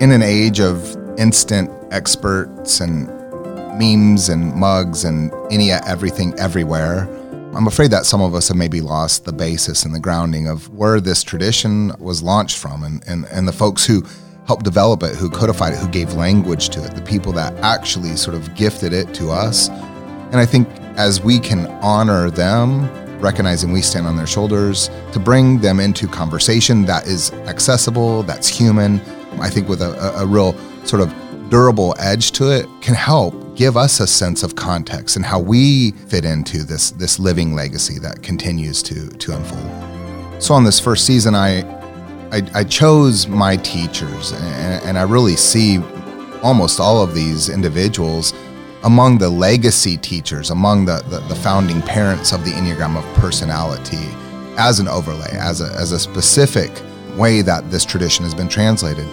in an age of instant experts and memes and mugs and any everything everywhere, I'm afraid that some of us have maybe lost the basis and the grounding of where this tradition was launched from and, and, and the folks who helped develop it, who codified it, who gave language to it, the people that actually sort of gifted it to us. And I think as we can honor them, recognizing we stand on their shoulders, to bring them into conversation that is accessible, that's human, I think with a, a, real sort of durable edge to it can help give us a sense of context and how we fit into this this living legacy that continues to to unfold. So on this first season, I I, I chose my teachers, and, and I really see almost all of these individuals among the legacy teachers, among the, the, the, founding parents of the Enneagram of personality, as an overlay, as a, as a specific way that this tradition has been translated.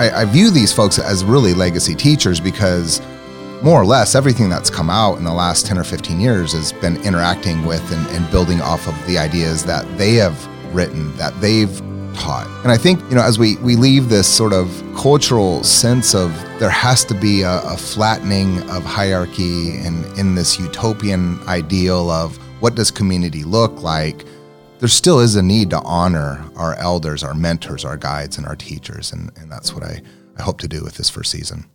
I, I view these folks as really legacy teachers because more or less everything that's come out in the last 10 or 15 years has been interacting with and, and building off of the ideas that they have written, that they've taught. And I think, you know, as we, we leave this sort of cultural sense of there has to be a, a flattening of hierarchy and in this utopian ideal of what does community look like, there still is a need to honor our elders, our mentors, our guides, and our teachers. And, and that's what I, I hope to do with this first season.